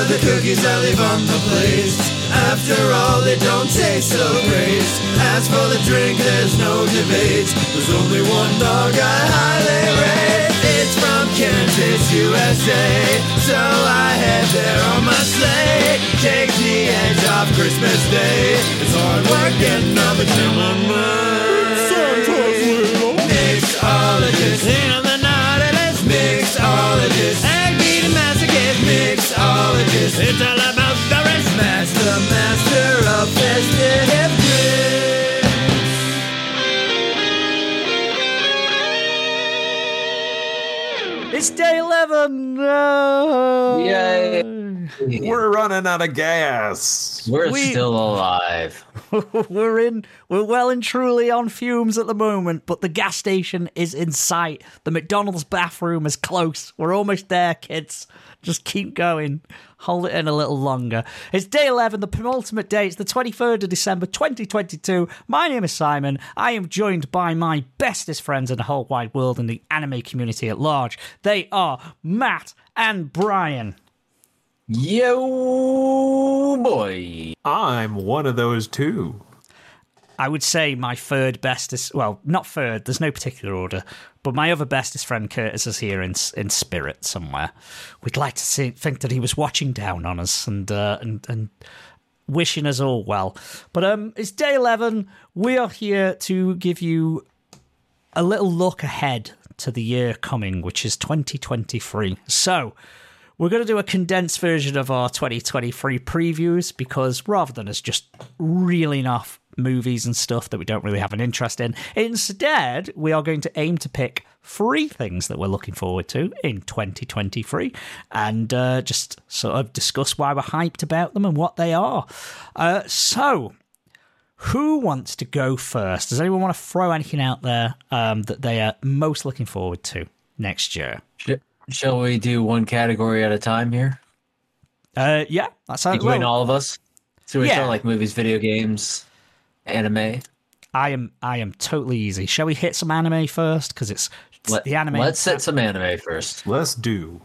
of the cookies I leave on the plate. After all, they don't taste so great. As for the drink, there's no debate. There's only one dog I highly rate. It's from Kansas, USA. So I head there on my sleigh. Take the edge off Christmas Day. It's hard work getting all the Mixologist. And the nautilus. Mixologist. Masochist. Mixologist. It's all about the rest. Master, master of festive drinks. It's day 11. No. Yay. We're running out of gas. We're We- still alive. we're in we're well and truly on fumes at the moment but the gas station is in sight the mcdonald's bathroom is close we're almost there kids just keep going. Hold it in a little longer. It's day 11 the penultimate day it's the 23rd of december 2022 my name is simon. I am joined by my bestest friends in the whole wide world and the anime community at large. They are matt and brian. Yo, boy. I'm one of those two. I would say my third best is well, not third, there's no particular order, but my other bestest friend Curtis is here in in spirit somewhere. We'd like to see, think that he was watching down on us and uh, and and wishing us all well. But um, it's day eleven. We are here to give you a little look ahead to the year coming, which is 2023. So. We're going to do a condensed version of our 2023 previews because rather than us just reeling off movies and stuff that we don't really have an interest in, instead, we are going to aim to pick three things that we're looking forward to in 2023 and uh, just sort of discuss why we're hyped about them and what they are. Uh, so, who wants to go first? Does anyone want to throw anything out there um, that they are most looking forward to next year? Shall we do one category at a time here? Uh, yeah, that sounds good. Between well, all of us? So we Yeah. start like movies, video games, anime. I am I am totally easy. Shall we hit some anime first? Because it's, it's Let, the anime. Let's set some anime first. Let's do.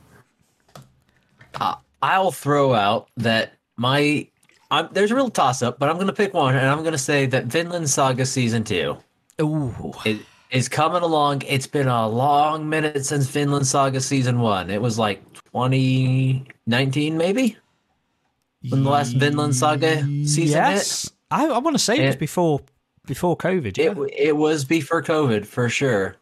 Uh, I'll throw out that my I'm, there's a real toss up, but I'm going to pick one, and I'm going to say that Vinland Saga season two Ooh, it is coming along. It's been a long minute since Vinland Saga season one. It was like 2019, maybe when the last Vinland Saga season yes. I, I want to say it was before before COVID. Yeah. It it was before COVID for sure,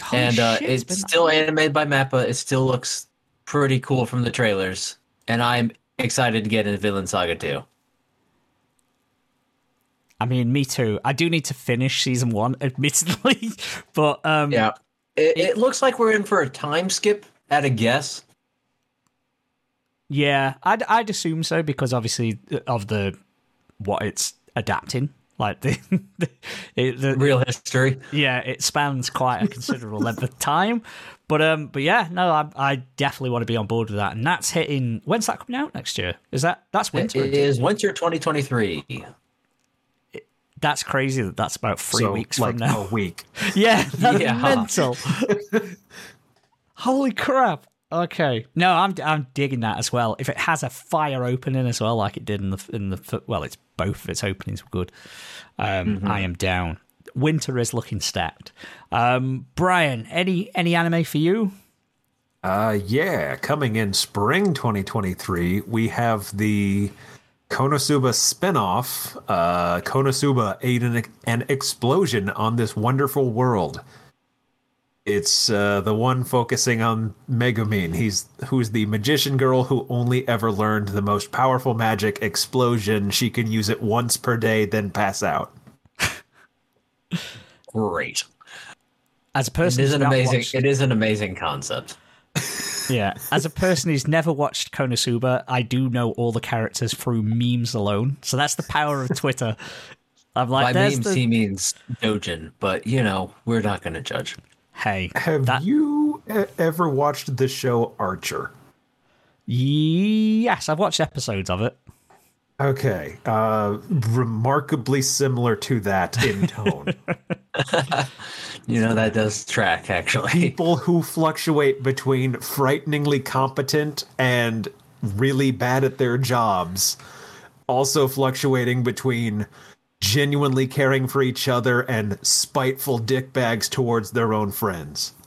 Holy and uh, shit, it's been still animated by Mappa. It still looks pretty cool from the trailers, and I'm excited to get into Vinland Saga too. I mean, me too. I do need to finish season one, admittedly, but um, Yeah. It, it looks like we're in for a time skip at a guess. yeah, I'd I'd assume so because obviously of the what it's adapting. Like the, the, it, the Real history. yeah, it spans quite a considerable length of time. But um, but yeah, no, I, I definitely want to be on board with that, and that's hitting. When's that coming out next year? Is that that's winter? It is winter 2023. That's crazy. That that's about three so, weeks like from now. a week. Yeah, that's Yeah. mental. Holy crap! Okay, no, I'm I'm digging that as well. If it has a fire opening as well, like it did in the in the well, it's both of its openings were good. Um, I am down. Winter is looking stacked. Um, Brian, any any anime for you? Uh, yeah, coming in spring 2023, we have the Konosuba spinoff, uh, Konosuba Aid an, an Explosion on This Wonderful World. It's uh, the one focusing on Megumin. He's who's the magician girl who only ever learned the most powerful magic explosion. She can use it once per day, then pass out. Great. As a person, is who's an amazing. watched- It is an amazing concept. yeah, as a person who's never watched Konosuba, I do know all the characters through memes alone. So that's the power of Twitter. I'm like, By there's memes, the he means dojin, but you know we're not going to judge. Hey. Have that- you e- ever watched the show Archer? Yes, I've watched episodes of it. Okay, uh, remarkably similar to that in tone. You know that does track actually. People who fluctuate between frighteningly competent and really bad at their jobs, also fluctuating between genuinely caring for each other and spiteful dickbags towards their own friends.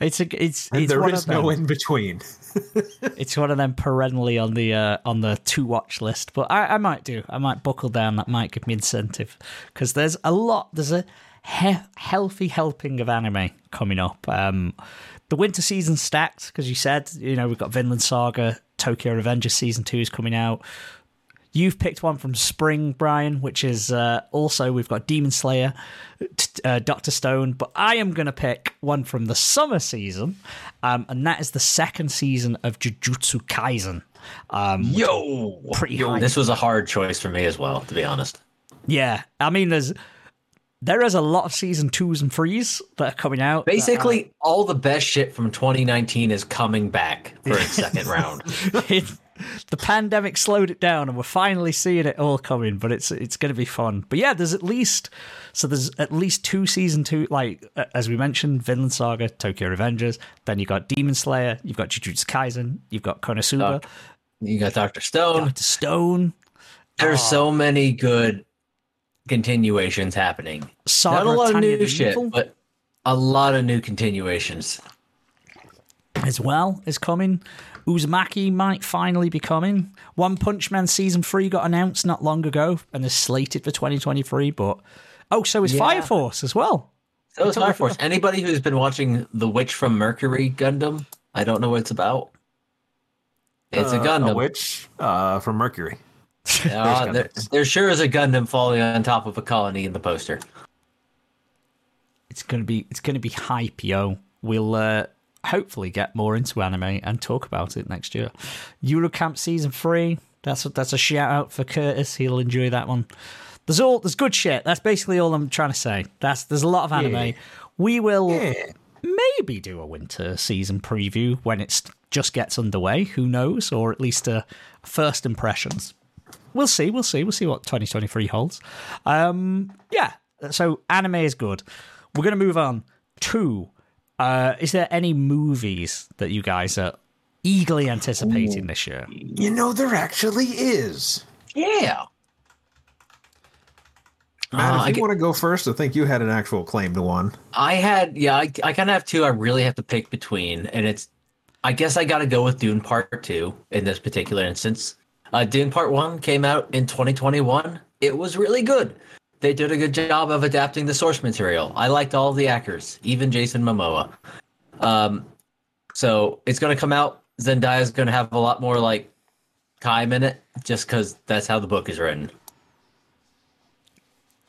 It's a it's And it's there them. no in between. It's one of them perennially on the uh, on the to watch list, but I, I might do. I might buckle down. That might give me incentive because there's a lot. There's a he- healthy helping of anime coming up. Um, the winter season stacked because you said you know we've got Vinland Saga, Tokyo Revengers season two is coming out. You've picked one from spring, Brian, which is uh, also we've got Demon Slayer, t- uh, Doctor Stone, but I am going to pick one from the summer season, um, and that is the second season of Jujutsu Kaisen. Um, Yo, pretty high. this was a hard choice for me as well, to be honest. yeah, I mean, there's there is a lot of season twos and threes that are coming out. Basically, all the best shit from 2019 is coming back for its second round. it, the pandemic slowed it down, and we're finally seeing it all coming. But it's it's going to be fun. But yeah, there's at least so there's at least two season two, like as we mentioned, Vinland Saga, Tokyo Revengers. Then you got Demon Slayer, you've got Jujutsu Kaisen, you've got Konosuba, Doc- You got Doctor Stone. Doctor Stone, There's so ah. many good continuations happening. Not a lot of new shit, Evil but a lot of new continuations. as well is coming. Uzumaki might finally be coming. One Punch Man season three got announced not long ago and is slated for 2023. But oh, so is Yeah. Fire Force as well. So is Fire Force. Anybody who's been watching The Witch from Mercury Gundam, I don't know what it's about. It's a Uh, Gundam. witch uh, from Mercury. Uh, there, there sure is a Gundam falling on top of a colony in the poster. it's gonna be it's gonna be hype, yo. We'll uh, hopefully get more into anime and talk about it next year. Yuru Camp season three. That's a, that's a shout out for Curtis. He'll enjoy that one. There's all there's good shit. That's basically all I'm trying to say. That's there's a lot of anime. Yeah. We will Yeah. maybe do a winter season preview when it just gets underway. Who knows? Or at least a first impressions. We'll see. We'll see. We'll see what 2023 holds. Um, yeah. So anime is good. We're going to move on to. Uh, is there any movies that you guys are eagerly anticipating this year? You know, there actually is. Yeah. Matt, Uh, if I you get- want to go first, I think you had an actual claim to one. I had, yeah, I, I kind of have two I really have to pick between. And it's, I guess I got to go with Dune Part 2 in this particular instance. Uh, Dune Part 1 came out in 2021. It was really good. They did a good job of adapting the source material. I liked all the actors, even Jason Momoa. Um, so it's going to come out. Zendaya's going to have a lot more like time in it, just because that's how the book is written.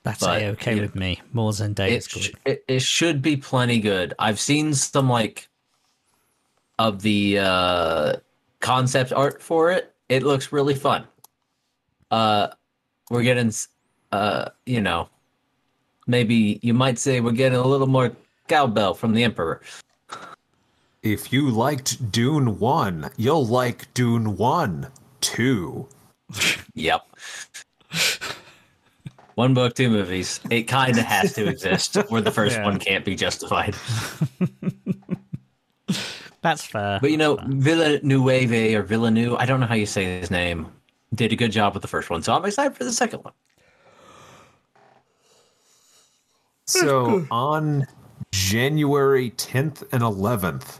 That's But, a okay yeah. with me. More than it, sh- it, it should be plenty good. I've seen some like of the uh concept art for it. It looks really fun. Uh we're getting uh you know maybe you might say we're getting a little more cowbell from the emperor. If you liked Dune 1, you'll like Dune 1 2. Yep. One book, two movies. It kind of has to exist, where the first Yeah. one can't be justified. That's fair. But you know, Villanueve or Villeneuve, I don't know how you say his name, did a good job with the first one. So I'm excited for the second one. So on January 10th and 11th,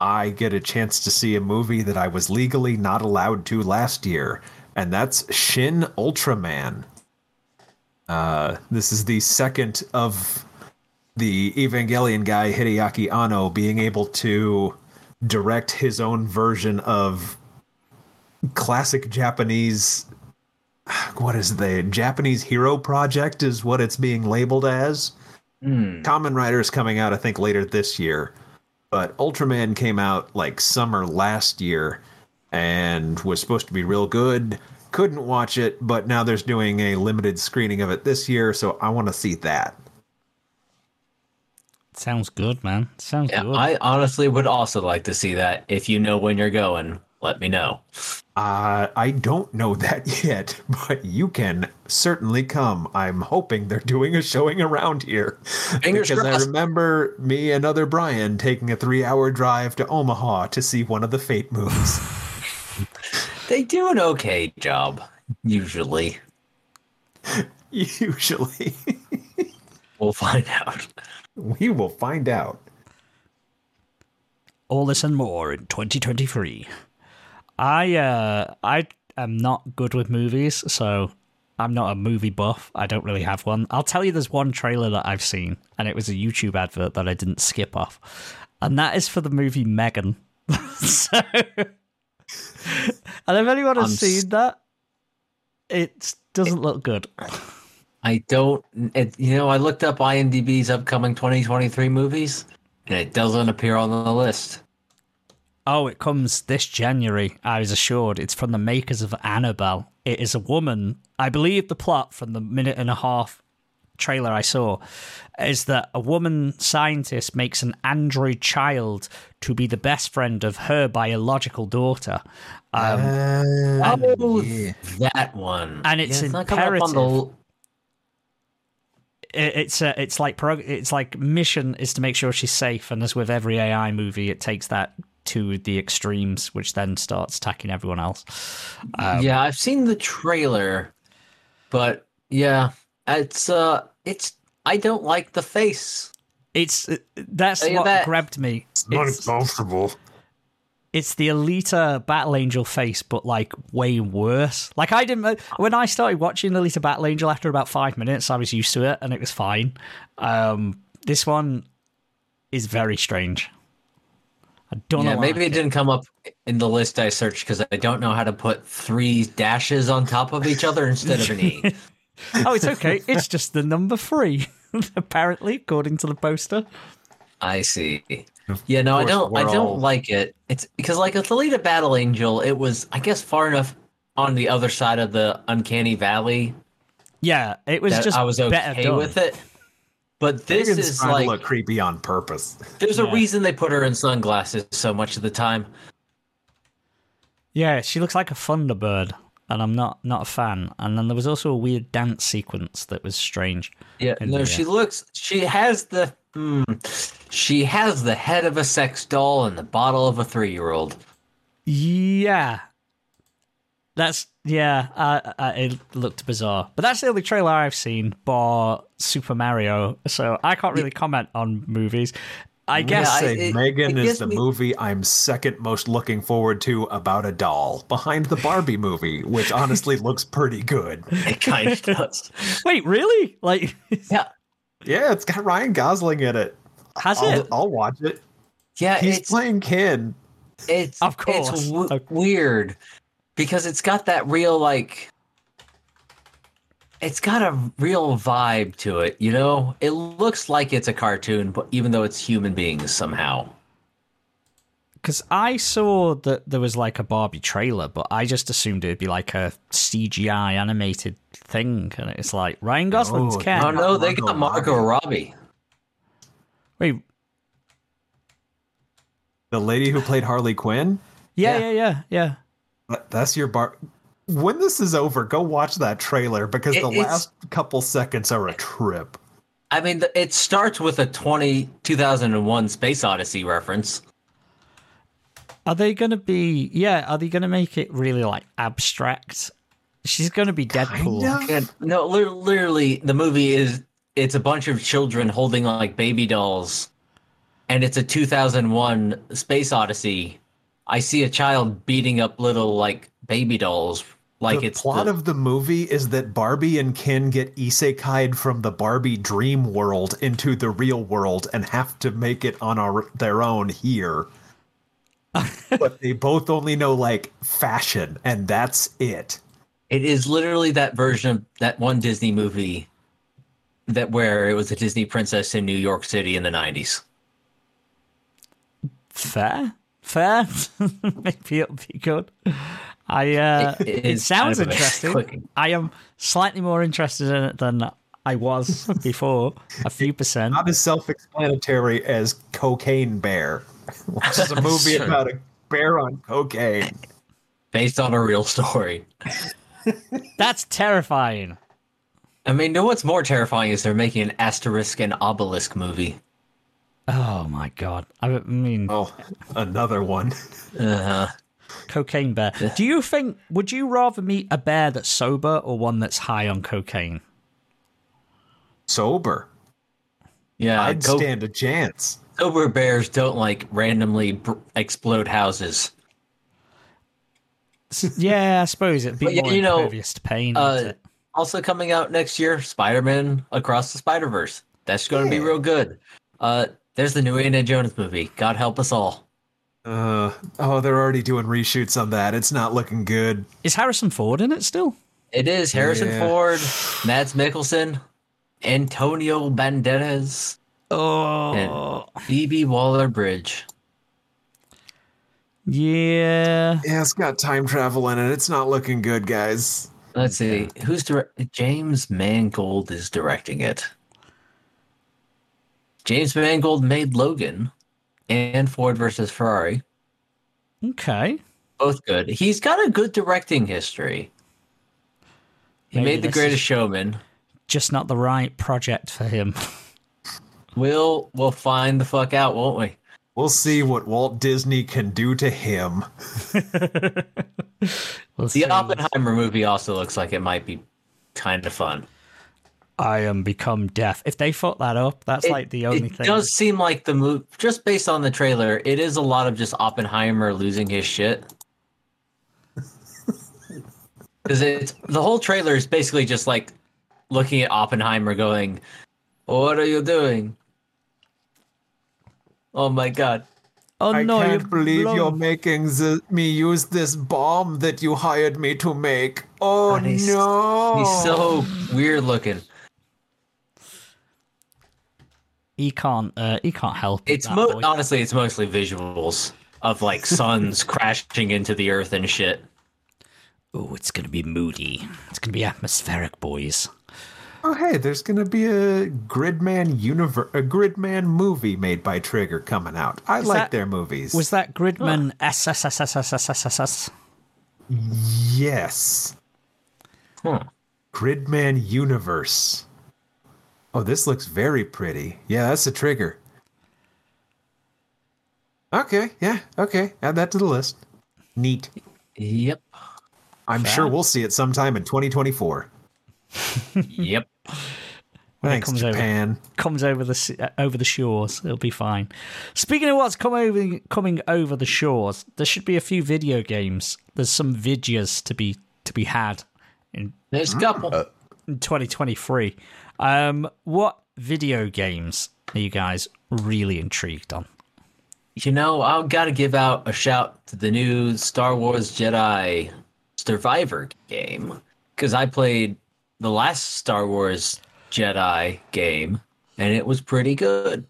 I get a chance to see a movie that I was legally not allowed to last year, and that's Shin Ultraman. Uh, this is the second of the Evangelion guy Hideaki Anno being able to direct his own version of classic Japanese what is the Japanese Hero Project is what it's being labeled as. Kamen Rider is coming out, I think, later this year. But Ultraman came out like summer last year and was supposed to be real good. Couldn't watch it, but now there's doing a limited screening of it this year, so I want to see that. Sounds good, man. Sounds Yeah, good. I honestly would also like to see that if you know when you're going. Let me know. Uh, I don't know that yet, but you can certainly come. I'm hoping they're doing a showing around here. Fingers because I remember me and other Brian taking a three hour drive to Omaha to see one of the Fate movies. They do an okay job, usually. Usually. We'll find out. we will find out. All this and more in 2023. I uh I am not good with movies, so I'm not a movie buff. I don't really have one. I'll tell you there's one trailer that I've seen, and it was a YouTube advert that I didn't skip off. And that is for the movie Megan. so and if anyone has I'm s- seen that, it doesn't look good. I don't. It, you know, I looked up IMDb's upcoming 2023 movies, and it doesn't appear on the list. Oh, it comes this January, I was assured. It's from the makers of Annabelle. It is a woman. I believe the plot from the minute and a half trailer I saw is that a woman scientist makes an android child to be the best friend of her biological daughter. Um, Oh, yeah. that one. And it's not coming up imperative. it, it's uh, it's like prog- it's like mission is to make sure she's safe, and as with every AI movie, it takes that to the extremes, which then starts attacking everyone else. Um, yeah, I've seen the trailer, but yeah, it's uh, it's. I don't like the face. It's that's what that. grabbed me. Not It's, comfortable. it's the Alita Battle Angel face, but like way worse. Like I didn't when I started watching the Alita Battle Angel after about five minutes, I was used to it and it was fine. Um, this one is very strange. I don't yeah, know. maybe it didn't come up in the list I searched because I don't know how to put three dashes on top of each other instead of an E. Oh, it's okay. it's just the number three, apparently, according to the poster. I see. Yeah, no, I don't. I don't all- like it. It's because like with Alita Battle Angel, it was I guess far enough on the other side of the uncanny valley Yeah, it was just I was better okay done. with it. But this Megan's is trying like to look creepy on purpose. there's a reason they put her in sunglasses so much of the time. Yeah, she looks like a Thunderbird, and I'm not not a fan. And then there was also a weird dance sequence that was strange. Yeah, no, she looks. She has the. Hmm, she has the head of a sex doll and the bottle of a three-year-old. Yeah, that's yeah. Uh, uh, it looked bizarre, but that's the only trailer I've seen for Super Mario, so I can't really comment on movies. I guess I- Say it- Megan it is the me- movie I'm second most looking forward to about a doll, behind the Barbie movie, which honestly looks pretty good. It kind of does. Wait, really? Like, Yeah, Yeah, it's got Ryan Gosling in it. has I'll, it? I'll watch it. yeah. He's it's playing Ken. it's Of course. it's w- Of- weird because it's got that real like. It's got a real vibe to it, you know. It looks like it's a cartoon, but even though it's human beings somehow. Because I saw that there was like a Barbie trailer, but I just assumed it'd be like a CGI animated thing, and it's like Ryan Gosling's oh, No, Ken. Oh no, they got Margot Robbie. Wait, The lady who played Harley Quinn. yeah, Yeah. yeah, yeah, yeah. That's your bar. When this is over, go watch that trailer because It- the last couple seconds are a trip. I mean, it starts with a 20, 2001 Space Odyssey reference. Are they going to be? Yeah, are they going to make it really like abstract? She's going to be Deadpool. Kinda. No, li- literally, the movie is it's a bunch of children holding like baby dolls, and it's a 2001 Space Odyssey. I see a child beating up little like baby dolls, like the it's plot the- of the movie is that Barbie and Ken get isekai'd from the Barbie dream world into the real world and have to make it on our, their own here. but they both only know like fashion, and that's it. It is literally that version of that one Disney movie that where it was a Disney princess in New York City in the 90s. Fair, fair. Maybe it'll be good. I. Uh, It- it, it is sounds kind of interesting. I am slightly more interested in it than I was before. A few percent. Not as self explanatory as Cocaine Bear, which is a movie Sure. about a bear on cocaine. based on a real story. That's terrifying. I mean, no what's more terrifying is they're making an Asterix and Obelix movie. Oh my god. I mean, Oh, another one. Uh-huh. Cocaine bear. Do you think would you rather meet a bear that's sober or one that's high on cocaine? Sober. Yeah, I'd go- stand a chance. sober bears don't like randomly br- explode houses. Yeah, I suppose it'd be But, yeah, more you know, impervious to pain. Uh, wouldn't it? also coming out next year, Spider-Man Across the Spider-Verse. That's going to be real good. Uh, there's the new Indiana Jones movie. God help us all. Uh, oh, they're already doing reshoots on that. It's not looking good. Is Harrison Ford in it still? It is Harrison Yeah. Ford, Mads Mikkelsen, Antonio Banderas, Oh, and Phoebe Waller-Bridge. yeah. Yeah, it's got time travel in it. It's not looking good, guys. Let's see who's direct. James Mangold is directing it. James Mangold made Logan and Ford versus Ferrari. Okay. Both good. He's got a good directing history. He Maybe made The Greatest Showman. Just not the right project for him. We'll we'll find the fuck out, won't we? We'll see what Walt Disney can do to him. We'll The see. Oppenheimer movie also looks like it might be kind of fun. I am become deaf. If they fuck that up, that's It- like the only it thing. It does seem like the move, just based on the trailer, it is a lot of just Oppenheimer losing his shit. Because it's the whole trailer is basically just like looking at Oppenheimer, going, "What are you doing?" Oh my god! Oh I no! can't you believe blown- you're making the, me use this bomb that you hired me to make. Oh God, he's- no! He's so weird looking. He can't. Uh, he can't help. it, It's that mo- honestly, it's mostly visuals of like suns crashing into the earth and shit. Oh, it's gonna be moody. It's gonna be atmospheric, boys. Oh hey, there's gonna be a Gridman universe, a Gridman movie made by Trigger coming out. I like that- their movies. Was that Gridman yes, Huh. Gridman universe. Oh, this looks very pretty. Yeah, that's a Trigger. Okay, yeah, okay. Add that to the list. Neat. Yep. I'm sure we'll see it sometime in 2024. Yep. When it Thanks, comes over. Japan. Comes over the uh, over the shores. It'll be fine. Speaking of what's come over coming over the shores, there should be a few video games. There's some videos to be to be had in There's a couple. in 2023. Um, what video games are you guys really intrigued on? You know, I've got to give out a shout to the new Star Wars Jedi Survivor game because I played the last Star Wars Jedi game and it was pretty good.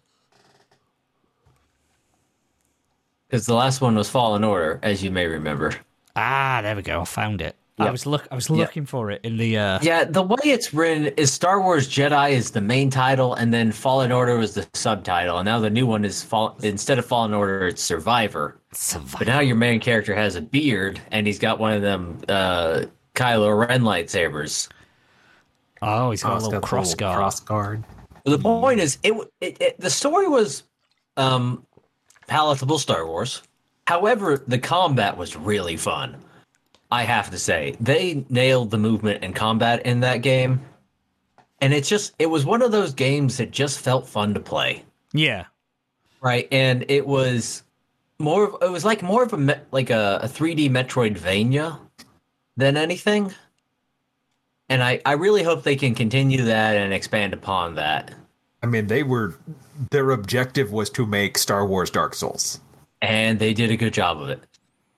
Because the last one was Fallen Order, as you may remember. Ah, there we go. I found it. I was look. I was looking for it in the. Uh, Yeah, the way it's written is Star Wars Jedi is the main title, and then Fallen Order was the subtitle. And now the new one is Fall- instead of Fallen Order, it's Survivor. But now your main character has a beard, and he's got one of them uh, Kylo Ren lightsabers. Oh, he's got Oh, a little the cross guard. cross guard. The point is, it, it, it the story was um, palatable Star Wars. However, the combat was really fun. I have to say, they nailed the movement and combat in that game, and it's just it was one of those games that just felt fun to play. Yeah. Right, and it was more of it was like more of a like a, a 3D Metroidvania than anything. And I I really hope they can continue that and expand upon that. I mean, they were their objective was to make Star Wars Dark Souls. And they did a good job of it.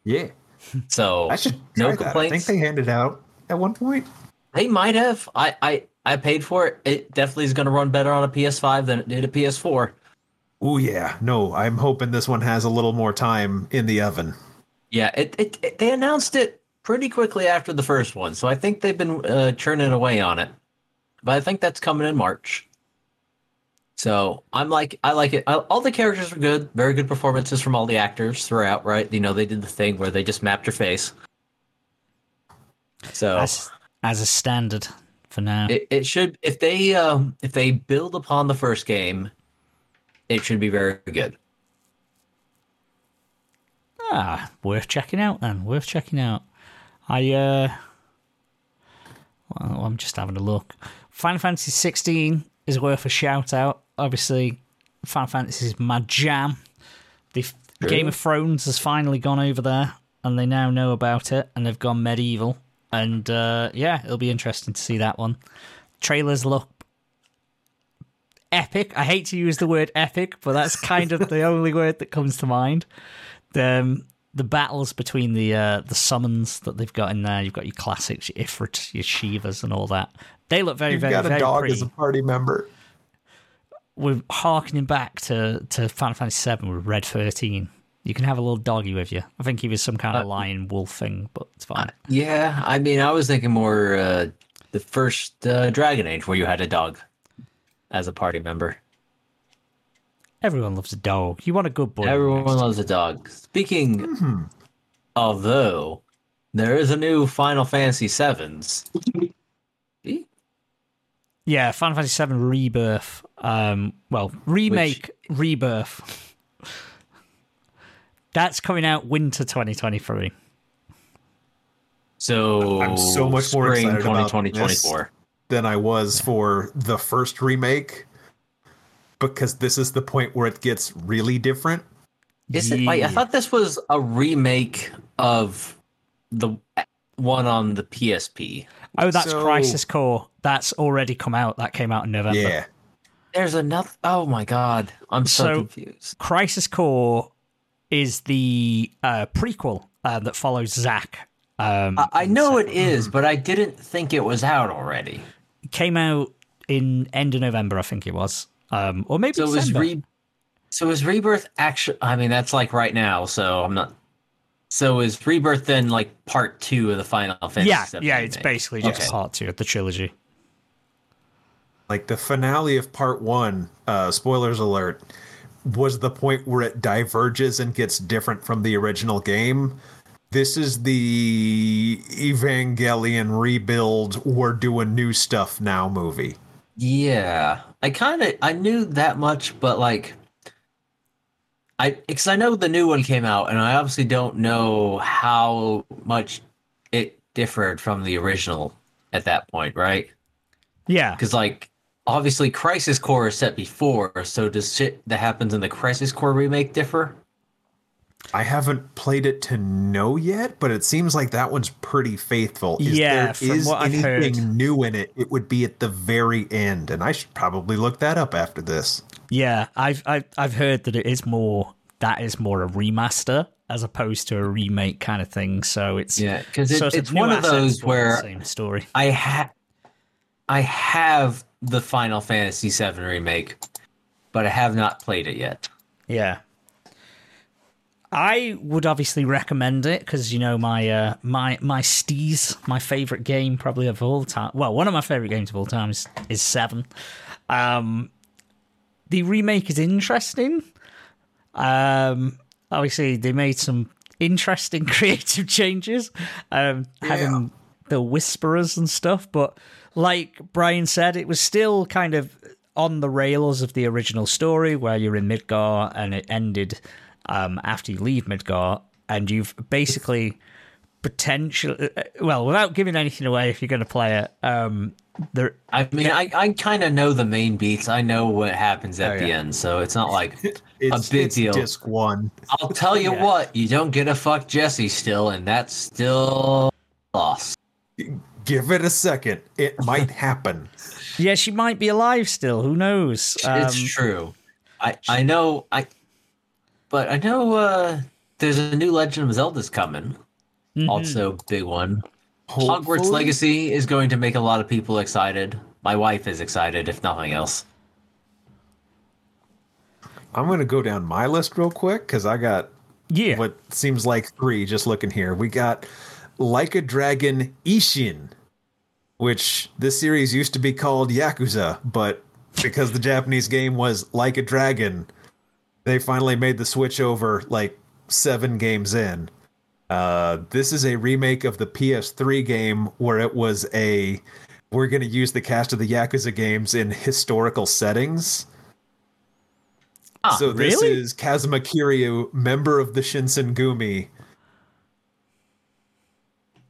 Yeah, So I should no complaints. I think they handed out at one point. They might have. I I I paid for it. It definitely is going to run better on a PS5 than it did a PS4. Oh yeah, no, I'm hoping this one has a little more time in the oven. Yeah, it, it, it they announced it pretty quickly after the first one, so I think they've been uh, churning away on it. But I think that's coming in March. So I'm like, I like it. All the characters are good. Very good performances from all the actors throughout. Right? You know, they did the thing where they just mapped your face. So As, as a standard for now. it, it should if they um if they build upon the first game, it should be very good. Ah, worth checking out then. Worth checking out. I uh well, I'm just having a look. Final Fantasy 16 is worth a shout out. Obviously, Final Fantasy is my jam. The Game of Thrones has finally gone over there, and they now know about it, and they've gone medieval. And uh, yeah, it'll be interesting to see that one. Trailers look epic. I hate to use the word epic, but that's kind of the only word that comes to mind. The um, the battles between the uh, the summons that they've got in there. You've got your classics, your Ifrit, your Shivas, and all that. They look very, You've very, got a very dog pretty. as a party member. We're harkening back to to Final Fantasy VII with Red Thirteen. You can have a little doggy with you. I think he was some kind of lion wolf thing, but it's fine. Yeah, I mean, I was thinking more uh, the first uh, Dragon Age where you had a dog as a party member. Everyone loves a dog. You want a good boy. Everyone loves a dog. Speaking, although there is a new Final Fantasy Sevens. See? Yeah, Final Fantasy VII Rebirth. Um, well, remake Rebirth. That's coming out winter 2023. So I'm so much more spring excited about 2024. than I was for the first remake because this is the point where it gets really different. Is it? Like, I thought this was a remake of the one on the PSP. Oh, that's So- Crisis Core. That's already come out. That came out in November. Yeah. There's another. Oh my god, I'm so, So- confused. Crisis Core is the uh, prequel uh, that follows Zack. Um, I, I know it is, but I didn't think it was out already. came out in end of November, I think it was, um, or maybe So it was December. re. So is Rebirth actually? I mean, that's like right now. So I'm not. So is Rebirth then like part two of the Final Fantasy? yeah, VII yeah. It's remake? basically just Okay. part two of the trilogy. Like the finale of part one, uh, spoilers alert, was the point where it diverges and gets different from the original game. This is the Evangelion rebuild, we're doing new stuff now movie. Yeah, I kind of I knew that much, but like, I because I know the new one came out, and I obviously don't know how much it differed from the original at that point, right? Yeah, Because like, obviously, Crisis Core is set before, so does shit that happens in the Crisis Core remake differ? I haven't played it to know yet, but it seems like that one's pretty faithful. Is Yeah, there from is what I've anything heard. new in it, it would be at the very end, and I should probably look that up after this. yeah. I've I've I've heard that it is more that is more a remaster as opposed to a remake kind of thing. So it's Yeah, because so it, it's one of those where same story. I have I have the Final Fantasy VII remake, but I have not played it yet. Yeah. I would obviously recommend it because you know my uh, my my steez, my favorite game probably of all time. Well, one of my favorite games of all time is, is Seven. Um, the remake is interesting. Um, obviously, they made some interesting creative changes, um, having the whisperers and stuff. But like Brian said, it was still kind of on the rails of the original story, where you're in Midgar and it ended um, after you leave Midgar, and you've basically potential. uh, Well, without giving anything away, if you're going to play it, um, there I mean, I, I kind of know the main beats. I know what happens at Oh, the yeah. end, so it's not like It's, big it's deal. disc one. I'll tell you Yeah. what, you don't get a fuck Jesse still, and that's still lost. Give it a second. It might happen. Yeah, she might be alive still. Who knows? it's Um, true. I I know I, but I know uh there's a new Legend of Zelda's coming. mhm. Also, big one. Hogwarts Legacy is going to make a lot of people excited. My wife is excited, if nothing else. I'm going to go down my list real quick because I got yeah, what seems like three just looking here. We got Like a Dragon Ishin, which this series used to be called Yakuza, but because the Japanese game was like a dragon. They finally made the switch over like seven games in. Uh, this is a remake of the PS3 game where it was a we're going to use the cast of the Yakuza games in historical settings. Ah, so this really? is Kazuma Kiryu, member of the Shinsengumi.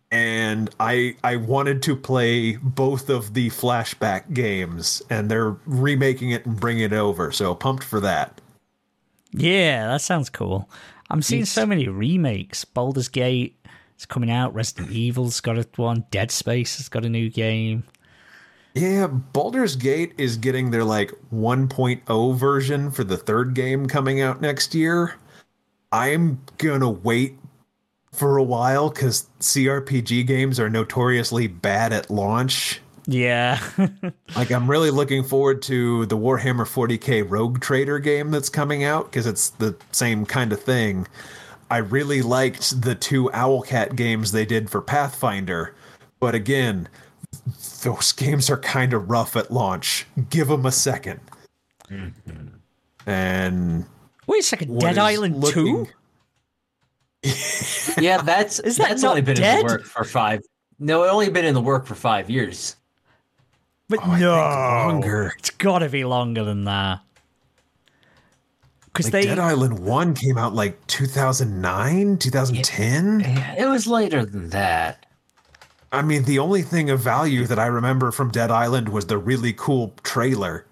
And I I wanted to play both of the flashback games, and they're remaking it and bringing it over. So pumped for that. Yeah, that sounds cool. I'm seeing so many remakes. Baldur's Gate is coming out. Resident Evil's got a one. Dead Space has got a new game. Yeah, Baldur's Gate is getting their like 1.0 version for the third game coming out next year. I'm gonna wait for a while because CRPG games are notoriously bad at launch. Yeah, Like, I'm really looking forward to the Warhammer 40k Rogue Trader game that's coming out because it's the same kind of thing. I really liked the two Owlcat games they did for Pathfinder, but again, those games are kind of rough at launch. Give them a 2nd mm-hmm. And wait a second. Dead is Island looking- Two. Yeah, that's Is that that's only been in the work for five. No, it only been in the work for five years. But Oh, no, longer. it's got to be longer than that. Because Like they Dead Island 1 came out like 2009, 2010. Yeah, it was later than that. I mean, the only thing of value that I remember from Dead Island was the really cool trailer.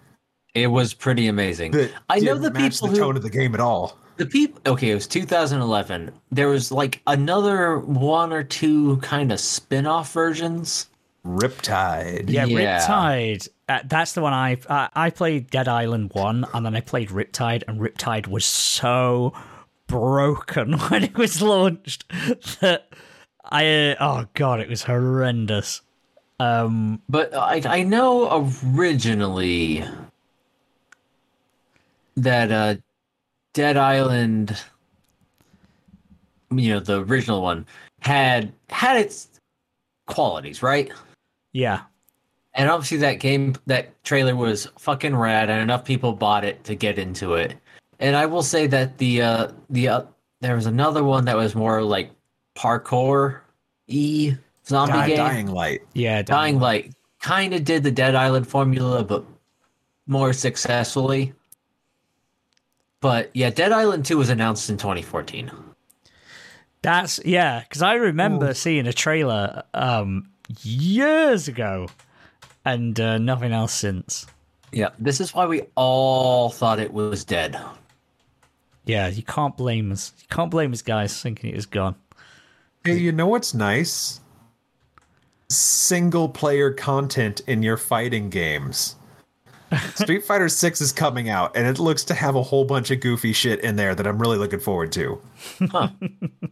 It was pretty amazing. that I know the people the who tone of the game at all. the people. Okay, it was 2011. There was like another one or two kind of spin-off versions. Riptide. yeah, Yeah. Riptide. Uh, that's the one I uh, I played Dead Island one, and then I played Riptide, and Riptide was so broken when it was launched that I uh, oh god, it was horrendous. Um, But I I know originally that uh Dead Island you know, the original one had had its qualities, right? Yeah, And obviously that game that trailer was fucking rad and enough people bought it to get into it. And I will say that the uh the uh, there was another one that was more like parkour e zombie Di- game. Dying Light. yeah, Dying Light kind of did the Dead Island formula, but more successfully. But yeah, Dead Island 2 was announced in 2014. That's yeah, because I remember seeing a trailer um years ago, and uh, nothing else since. Yeah, this is why we all thought it was dead. Yeah, you can't blame us. You can't blame us, guys, thinking it was gone. Hey, you know what's nice? Single player content in your fighting games. Street Fighter 6 is coming out, and it looks to have a whole bunch of goofy shit in there that I'm really looking forward to. Huh.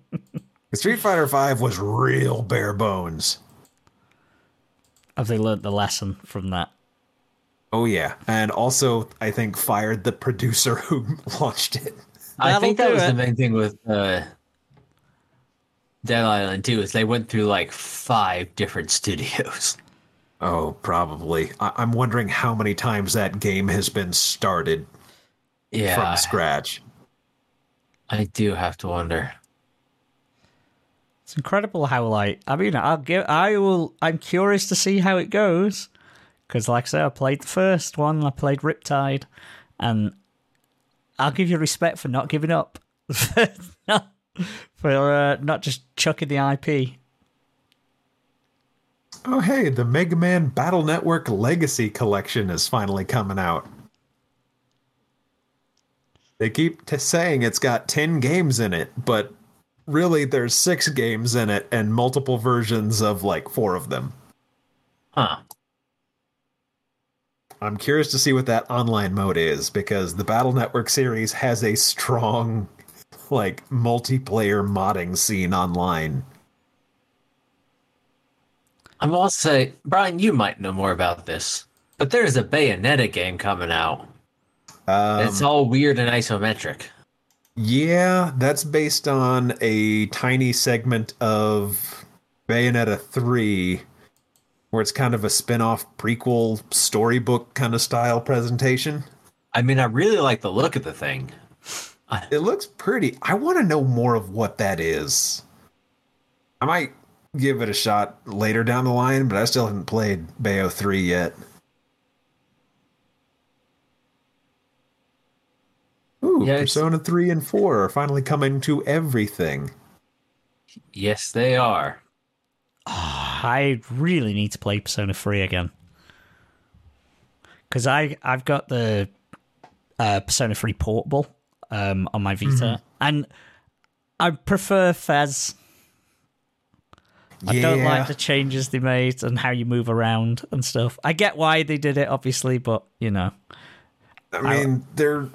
Street Fighter 5 was real bare bones. Have they learned the lesson from that? Oh, yeah. And also, I think, fired the producer who launched it. I That'll think that was it. the main thing with uh, Dead Island 2 is they went through like five different studios. Oh, probably. I- I'm wondering how many times that game has been started Yeah, from scratch. I do have to wonder. It's incredible how like I mean I'll give I will I'm curious to see how it goes because like I said I played the first one I played Riptide and I'll give you respect for not giving up for uh, not just chucking the IP. Oh, hey, the Mega Man Battle Network Legacy Collection is finally coming out. They keep t- saying it's got 10 games in it, but really there's six games in it and multiple versions of like four of them. Huh. I'm curious to see what that online mode is because the Battle Network series has a strong, like, multiplayer modding scene online. I'm also Brian, you might know more about this, but there's a Bayonetta game coming out. Um, it's all weird and isometric. Yeah, that's based on a tiny segment of Bayonetta 3 where it's kind of a spin-off prequel storybook kind of style presentation. I mean, I really like the look of the thing. It looks pretty. I want to know more of what that is. I might give it a shot later down the line, but I still haven't played Bayo 3 yet. Ooh, Yeah, Persona 3 and 4 are finally coming to everything. Yes, they are. I really need to play Persona 3 again. Because I've got the uh, Persona 3 Portable um, on my Vita. And I prefer FES. I don't like the changes they made and how you move around and stuff. I get why they did it, obviously, but, you know. I mean, there,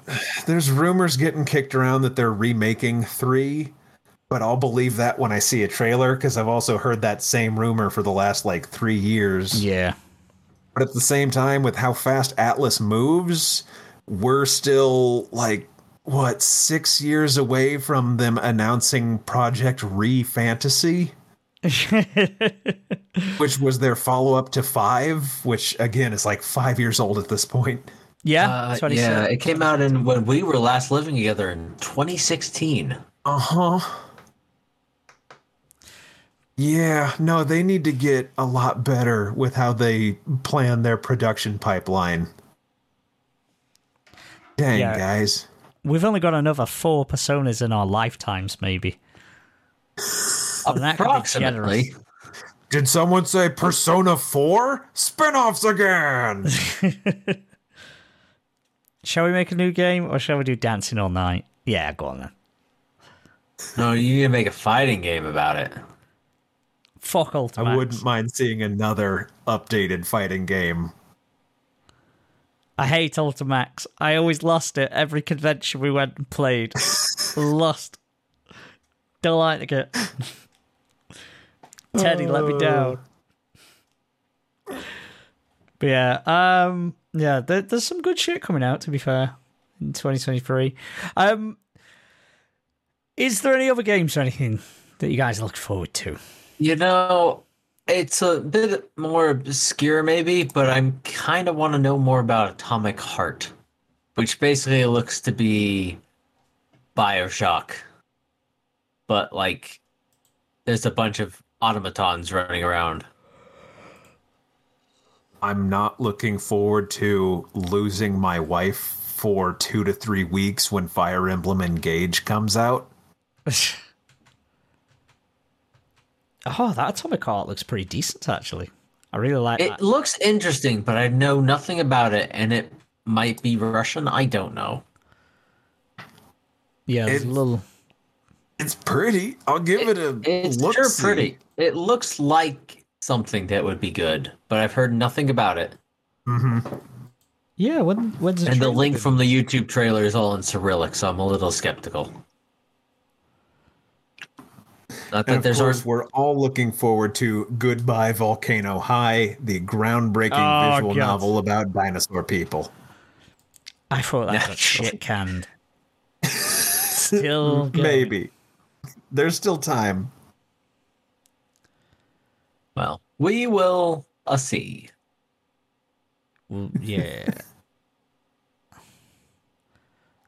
there's rumors getting kicked around that they're remaking three, but I'll believe that when I see a trailer because I've also heard that same rumor for the last like three years. Yeah. But at the same time, with how fast Atlus moves, we're still like what six years away from them announcing Project Re Fantasy, which was their follow up to five, which again is like five years old at this point. Yeah, Uh, that's what he yeah, said. it came out in when we were last living together in 2016. Uh huh. Yeah, no, they need to get a lot better with how they plan their production pipeline. Dang, Yeah. guys. We've only got another four personas in our lifetimes, maybe. that Approximately. Did someone say Persona 4? Spin-offs again! Shall we make a new game or shall we do Dancing All Night? Yeah, go on then. No, you need to make a fighting game about it. Fuck Ultimax. I wouldn't mind seeing another updated fighting game. I hate Ultimax. I always lost it every convention we went and played. lost. Don't like it. Teddy let me down. But yeah, um, yeah, there, there's some good shit coming out. To be fair, in 2023. Um, is there any other games or anything that you guys look forward to? You know, it's a bit more obscure, maybe, but I'm kind of want to know more about Atomic Heart, which basically looks to be Bioshock, but like there's a bunch of automatons running around. I'm not looking forward to losing my wife for two to three weeks when Fire Emblem Engage comes out. Oh, that Atomic Heart looks pretty decent, actually. I really like It that. looks interesting, but I know nothing about it, and it might be Russian. I don't know. Yeah, there's a little. It's pretty. I'll give it, a It's look. sure pretty. It looks like something that would be good, but I've heard nothing about it. Mm-hmm. Yeah, when when's the And the link from the YouTube trailer is all in Cyrillic, so I'm a little skeptical. Not And that of there's course, already we're all looking forward to Goodbye Volcano High, the groundbreaking Oh, visual God. novel about dinosaur people. I thought that got Naturally. shit canned. Still going. Maybe. There's still time. Well, we will uh, see. Well, yeah.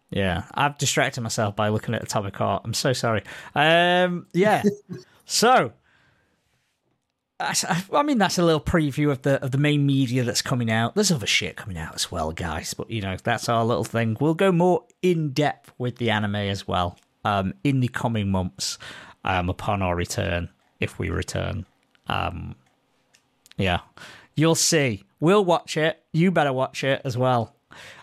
yeah, I've distracted myself by looking at Atomic Heart. I'm so sorry. Um, yeah. so, I I mean, that's a little preview of the of the main media that's coming out. There's other shit coming out as well, guys. But you know, that's our little thing. We'll go more in depth with the anime as well um, in the coming months um, upon our return, if we return. Um, yeah, you'll see. We'll watch it. You better watch it as well.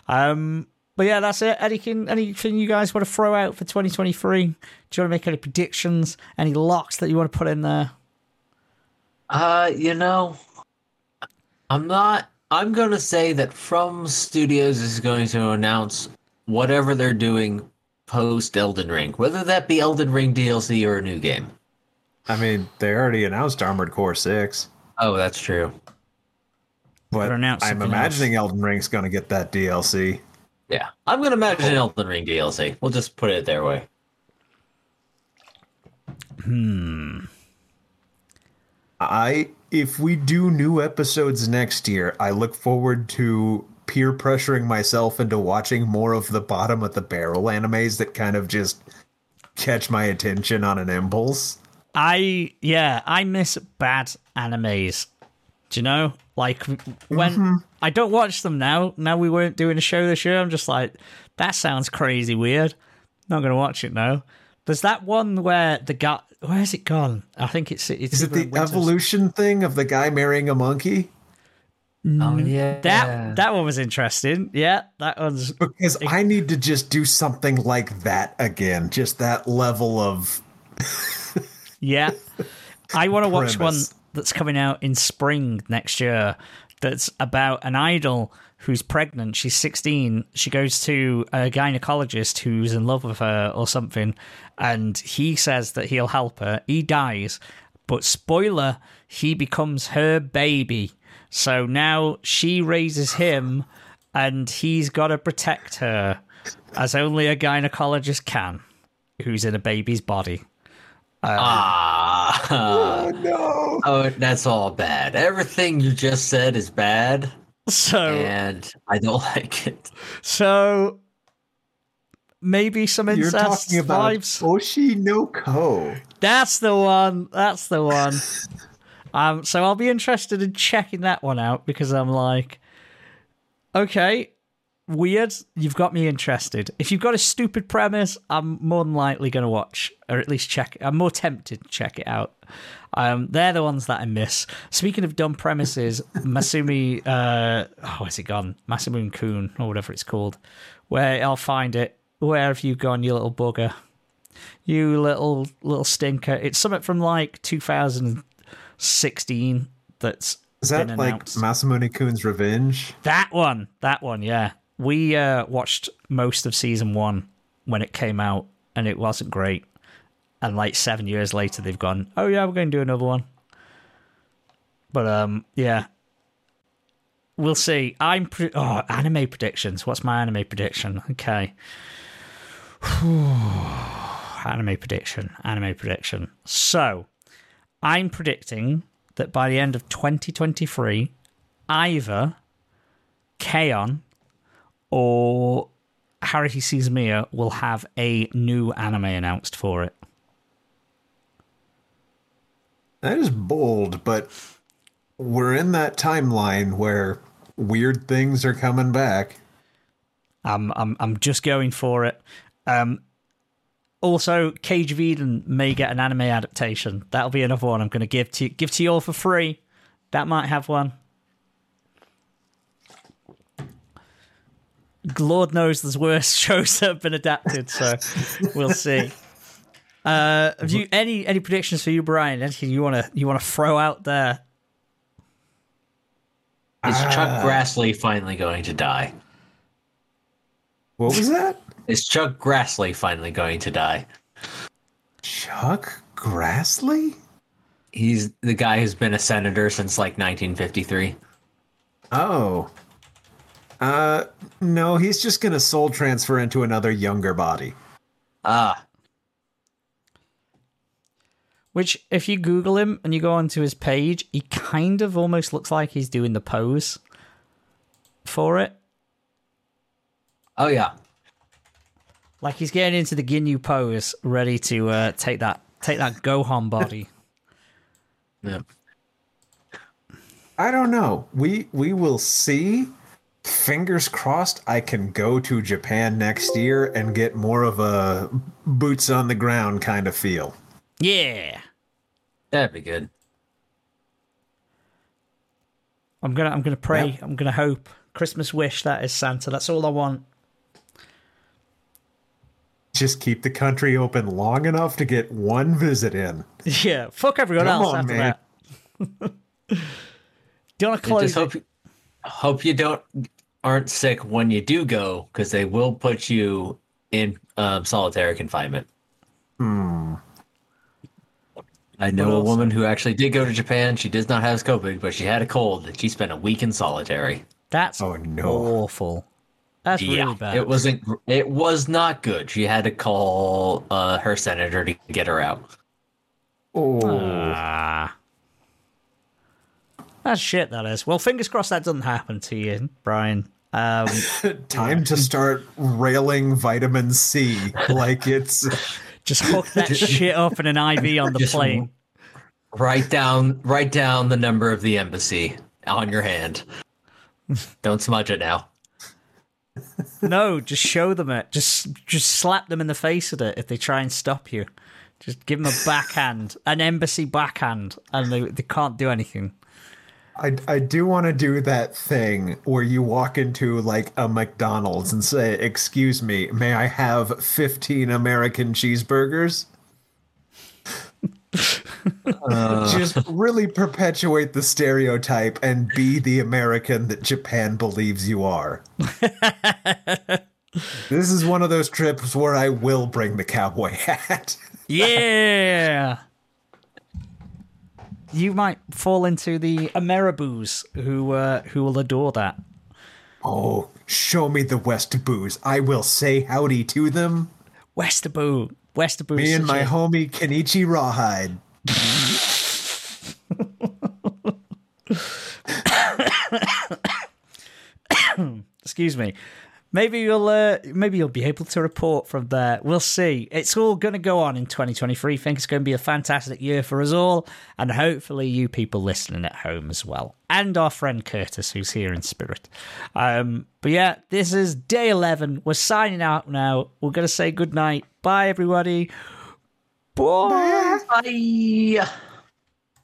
Um, but yeah, that's it. Anything, anything you guys want to throw out for 2023? Do you want to make any predictions? Any locks that you want to put in there? Uh, you know, I'm not. I'm to say that From Studios is going to announce whatever they're doing post Elden Ring, whether that be Elden Ring DLC or a new game. I mean, they already announced Armored Core 6, Oh, that's true. but I'm something imagining Elden Ring's going to get that DLC. Yeah, I'm going to imagine Elden Ring DLC. We'll just put it their way. Hmm. I if we do new episodes next year, I look forward to peer pressuring myself into watching more of the bottom of the barrel animes that kind of just catch my attention on an impulse. I yeah, I miss bad animes. Do you know? Like when mm-hmm. I don't watch them now. Now we weren't doing a show this year. I'm just like, that sounds crazy weird. Not gonna watch it now. There's that one where the guy. Where's it gone? I think it's. it's Is it the in evolution thing of the guy marrying a monkey? Mm, oh yeah. That that one was interesting. Yeah, that one's. Because I need to just do something like that again. Just that level of Yeah. I want to watch one that's coming out in spring next year that's about an idol who's pregnant. She's 16. She goes to a gynecologist who's in love with her or something, and he says that he'll help her. He dies, but spoiler, he becomes her baby. So now she raises him, and he's got to protect her as only a gynecologist can, who's in a baby's body. Ah. oh no. oh, that's all bad. Everything you just said is bad, So and I don't like it. So maybe some You're incest talking about vibes. Oshi no Ko. That's the one. That's the one. um, so I'll be interested in checking that one out because I'm like, okay, weird. You've got me interested. If you've got a stupid premise, I'm more than likely going to watch or at least check. I'm more tempted to check it out. Um, they're the ones that I miss. Speaking of dumb premises, Masumi, uh, oh, where's it gone? Masumi Kun or whatever it's called. Where I'll find it. Where have you gone, you little bugger? You little little stinker. It's something from like 2016 that's Is that like. Masamune Kun's Revenge? That one, that one, yeah. We uh, watched most of season one when it came out, and it wasn't great. And like seven years later, they've gone, "Oh yeah, we're going to do another one." But um, yeah, we'll see. I'm pre- oh anime predictions. What's my anime prediction? Okay, anime prediction. Anime prediction. So, I'm predicting that by the end of 2023, either K-On or Haruhi Suzumiya will have a new anime announced for it. That is bold, but we're in that timeline where weird things are coming back. I'm I'm I'm just going for it. Um, also, Cage of Eden may get an anime adaptation. That'll be another one I'm going to give to give to you all for free. That might have one. Lord knows there's worse shows that have been adapted, so we'll see. Uh, have you any any predictions for you, Brian? Anything you want to you want to throw out there? Is Chuck Grassley finally going to die? What was that? Is Chuck Grassley finally going to die? Chuck Grassley? He's the guy who's been a senator since like 1953. Oh. Uh, no, he's just gonna soul transfer into another younger body. Ah, Which, if you Google him and you go onto his page, he kind of almost looks like he's doing the pose for it. oh yeah. Like he's getting into the Ginyu pose, ready to uh, take that take that Gohan body. yeah. I don't know. We we will see. Fingers crossed I can go to Japan next year and get more of a boots on the ground kind of feel. yeah, That'd be good. I'm gonna I'm gonna pray. Yep. I'm gonna hope. Christmas wish that is Santa. That's all I want. Just keep the country open long enough to get one visit in. Yeah, fuck everyone Come else on, after man. that. Do you want to close? just hope hope you don't aren't sick when you do go because they will put you in um, solitary confinement. Hmm. I know a woman who actually did go to Japan. She does not have COVID, but she had a cold and she spent a week in solitary. That's Oh, no. awful. That's really bad. it wasn't. It was not good. She had to call uh, her senator to get her out. Oh, Ah. That's shit. That is. Well, fingers crossed that doesn't happen to you, Brian. Um, Time to start railing vitamin C like it's just hook that shit up in an IV on the Just plane. Write down write down the number of the embassy on your hand. Don't smudge it now. No, just show them it. Just just slap them in the face with it if they try and stop you. Just give them a backhand, an embassy backhand, and they they can't do anything. I, I do want to do that thing where you walk into like a McDonald's and say, "Excuse me, may I have 15 American cheeseburgers?" Uh, just really perpetuate the stereotype and be the American that Japan believes you are. this is one of those trips where I will bring the cowboy hat. Yeah. You might fall into the Ameriboos who uh, who will adore that. Oh, show me the West Boos. I will say howdy to them. Westerboo. Westerboo. Me and my homie Kenichi Rawhide. excuse me. Maybe you'll uh, maybe you'll be able to report from there. We'll see. It's all going to go on in 2023. I think it's going to be a fantastic year for us all, and hopefully you people listening at home as well, and our friend Curtis who's here in spirit. Um, but yeah, this is day 11. We're signing out now. We're going to say good night. Bye, everybody. Bye. Bye.